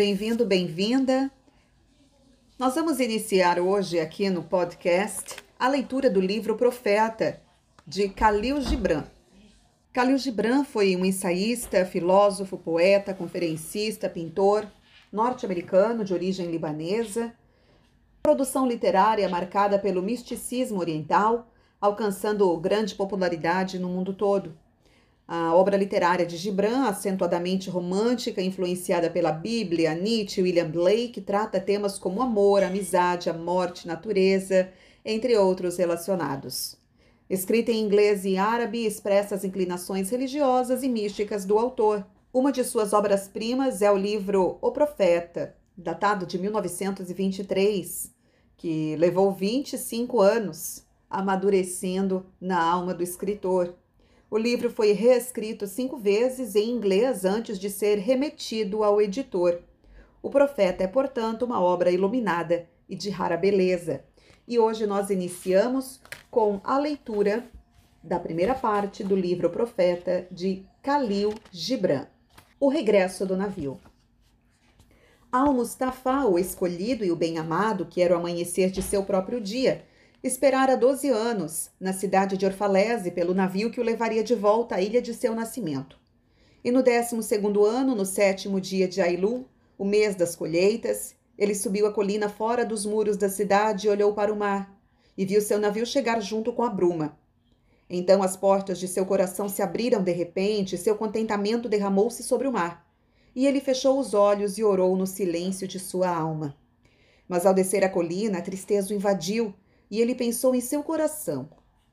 bem-vindo, bem-vinda. Nós vamos iniciar hoje aqui no podcast a leitura do livro Profeta, de Khalil Gibran. Khalil Gibran foi um ensaísta, filósofo, poeta, conferencista, pintor, norte-americano de origem libanesa. Produção literária marcada pelo misticismo oriental, alcançando grande popularidade no mundo todo. A obra literária de Gibran, acentuadamente romântica, influenciada pela Bíblia, Nietzsche e William Blake, trata temas como amor, amizade, a morte, natureza, entre outros relacionados. Escrita em inglês e árabe, expressa as inclinações religiosas e místicas do autor. Uma de suas obras-primas é o livro O Profeta, datado de 1923, que levou 25 anos amadurecendo na alma do escritor o livro foi reescrito cinco vezes em inglês antes de ser remetido ao editor. O Profeta é, portanto, uma obra iluminada e de rara beleza. E hoje nós iniciamos com a leitura da primeira parte do livro Profeta de Khalil Gibran. O regresso do navio. Al-Mustafa, o escolhido e o bem-amado, que era o amanhecer de seu próprio dia, Esperara 12 anos, na cidade de Orfalese, pelo navio que o levaria de volta à ilha de seu nascimento. E no décimo segundo ano, no sétimo dia de Ailu, o mês das colheitas, ele subiu a colina fora dos muros da cidade e olhou para o mar, e viu seu navio chegar junto com a bruma. Então as portas de seu coração se abriram de repente, e seu contentamento derramou-se sobre o mar. E ele fechou os olhos e orou no silêncio de sua alma. Mas ao descer a colina, a tristeza o invadiu e ele pensou em seu coração: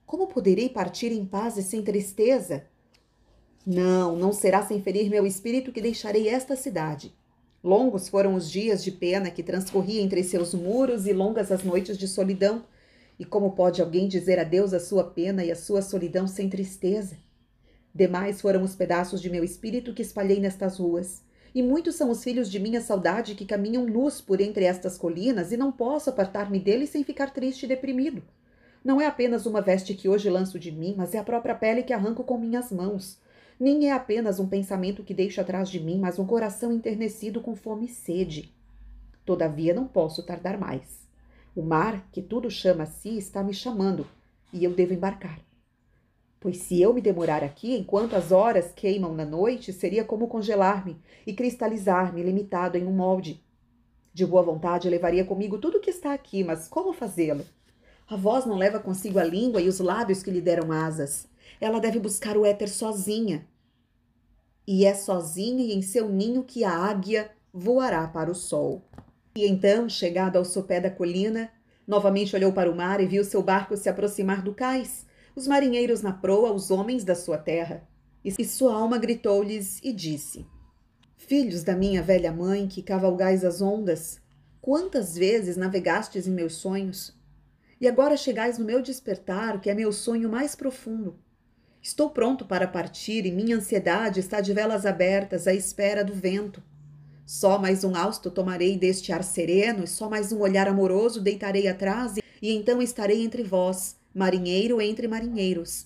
Como poderei partir em paz e sem tristeza? Não, não será sem ferir meu espírito que deixarei esta cidade. Longos foram os dias de pena que transcorri entre seus muros e longas as noites de solidão. E como pode alguém dizer adeus à sua pena e à sua solidão sem tristeza? Demais foram os pedaços de meu espírito que espalhei nestas ruas. E muitos são os filhos de minha saudade que caminham nus por entre estas colinas e não posso apartar-me deles sem ficar triste e deprimido. Não é apenas uma veste que hoje lanço de mim, mas é a própria pele que arranco com minhas mãos. Nem é apenas um pensamento que deixo atrás de mim, mas um coração enternecido com fome e sede. Todavia não posso tardar mais. O mar, que tudo chama a si, está me chamando, e eu devo embarcar. Pois se eu me demorar aqui, enquanto as horas queimam na noite, seria como congelar-me e cristalizar-me limitado em um molde. De boa vontade levaria comigo tudo o que está aqui, mas como fazê-lo? A voz não leva consigo a língua e os lábios que lhe deram asas. Ela deve buscar o éter sozinha. E é sozinha e em seu ninho que a águia voará para o sol. E então, chegado ao sopé da colina, novamente olhou para o mar e viu seu barco se aproximar do cais os marinheiros na proa, os homens da sua terra. E sua alma gritou-lhes e disse: Filhos da minha velha mãe, que cavalgais as ondas, quantas vezes navegastes em meus sonhos? E agora chegais no meu despertar, que é meu sonho mais profundo. Estou pronto para partir e minha ansiedade está de velas abertas à espera do vento. Só mais um hausto tomarei deste ar sereno e só mais um olhar amoroso deitarei atrás e então estarei entre vós, marinheiro entre marinheiros.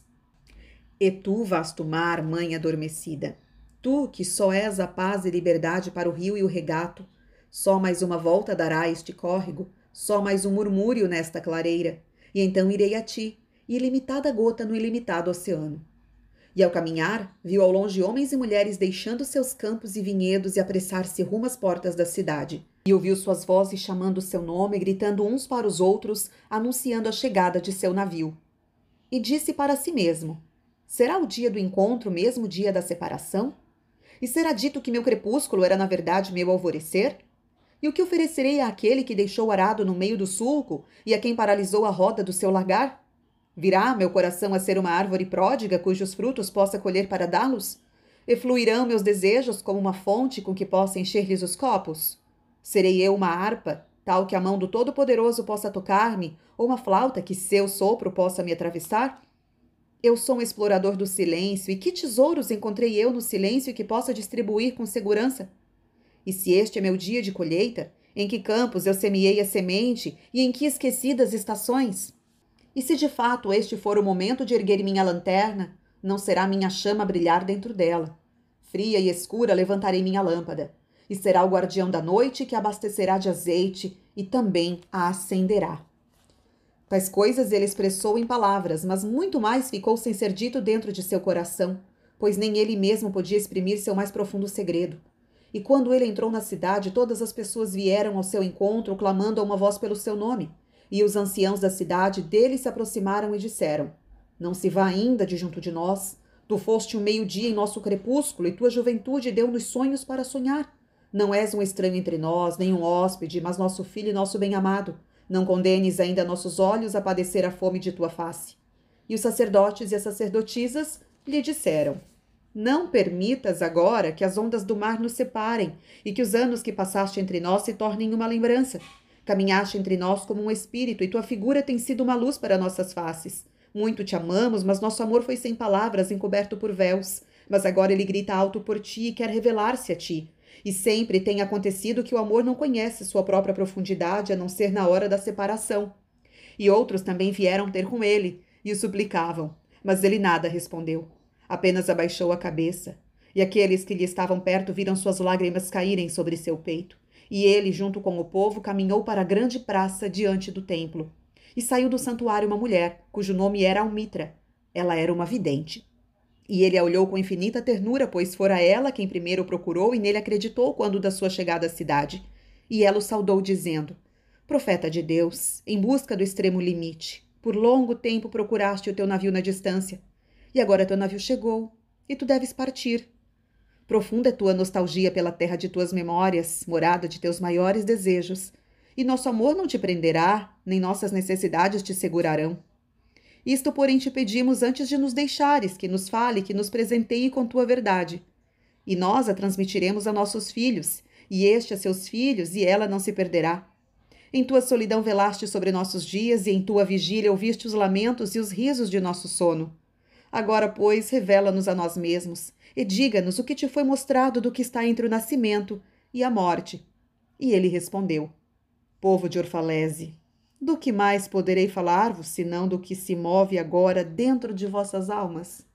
E tu, vasto mar, mãe adormecida, tu que só és a paz e liberdade para o rio e o regato, só mais uma volta dará este córrego, só mais um murmúrio nesta clareira, e então irei a ti, ilimitada gota no ilimitado oceano. E ao caminhar, viu ao longe homens e mulheres deixando seus campos e vinhedos e apressar-se rumo às portas da cidade. E ouviu suas vozes chamando seu nome, gritando uns para os outros, anunciando a chegada de seu navio. E disse para si mesmo: Será o dia do encontro mesmo dia da separação? E será dito que meu crepúsculo era na verdade meu alvorecer? E o que oferecerei àquele que deixou arado no meio do sulco e a quem paralisou a roda do seu lagar? Virá meu coração a ser uma árvore pródiga cujos frutos possa colher para dá-los? E fluirão meus desejos como uma fonte com que possa encher-lhes os copos? Serei eu uma harpa, tal que a mão do Todo-Poderoso possa tocar-me, ou uma flauta que seu sopro possa me atravessar? Eu sou um explorador do silêncio, e que tesouros encontrei eu no silêncio que possa distribuir com segurança? E se este é meu dia de colheita, em que campos eu semeei a semente e em que esquecidas estações? E se de fato este for o momento de erguer minha lanterna, não será minha chama brilhar dentro dela. Fria e escura levantarei minha lâmpada e será o guardião da noite que abastecerá de azeite e também a acenderá. Tais coisas ele expressou em palavras, mas muito mais ficou sem ser dito dentro de seu coração, pois nem ele mesmo podia exprimir seu mais profundo segredo. E quando ele entrou na cidade, todas as pessoas vieram ao seu encontro, clamando a uma voz pelo seu nome. E os anciãos da cidade dele se aproximaram e disseram: Não se vá ainda de junto de nós. Tu foste um meio-dia em nosso crepúsculo, e tua juventude deu-nos sonhos para sonhar. Não és um estranho entre nós, nem um hóspede, mas nosso filho e nosso bem-amado. Não condenes ainda nossos olhos a padecer a fome de tua face. E os sacerdotes e as sacerdotisas lhe disseram: Não permitas agora que as ondas do mar nos separem e que os anos que passaste entre nós se tornem uma lembrança. Caminhaste entre nós como um espírito e tua figura tem sido uma luz para nossas faces. Muito te amamos, mas nosso amor foi sem palavras, encoberto por véus. Mas agora ele grita alto por ti e quer revelar-se a ti. E sempre tem acontecido que o amor não conhece sua própria profundidade a não ser na hora da separação. E outros também vieram ter com ele e o suplicavam, mas ele nada respondeu. Apenas abaixou a cabeça. E aqueles que lhe estavam perto viram suas lágrimas caírem sobre seu peito. E ele, junto com o povo, caminhou para a grande praça diante do templo. E saiu do santuário uma mulher, cujo nome era Almitra. Ela era uma vidente. E ele a olhou com infinita ternura, pois fora ela quem primeiro o procurou e nele acreditou quando da sua chegada à cidade. E ela o saudou, dizendo: Profeta de Deus, em busca do extremo limite, por longo tempo procuraste o teu navio na distância. E agora teu navio chegou, e tu deves partir. Profunda é tua nostalgia pela terra de tuas memórias, morada de teus maiores desejos. E nosso amor não te prenderá, nem nossas necessidades te segurarão. Isto, porém, te pedimos antes de nos deixares, que nos fale, que nos presenteie com tua verdade. E nós a transmitiremos a nossos filhos, e este a seus filhos, e ela não se perderá. Em tua solidão velaste sobre nossos dias, e em tua vigília ouviste os lamentos e os risos de nosso sono. Agora, pois, revela-nos a nós mesmos, e diga-nos o que te foi mostrado do que está entre o nascimento e a morte. E ele respondeu: Povo de Orfalese, do que mais poderei falar-vos, senão do que se move agora dentro de vossas almas?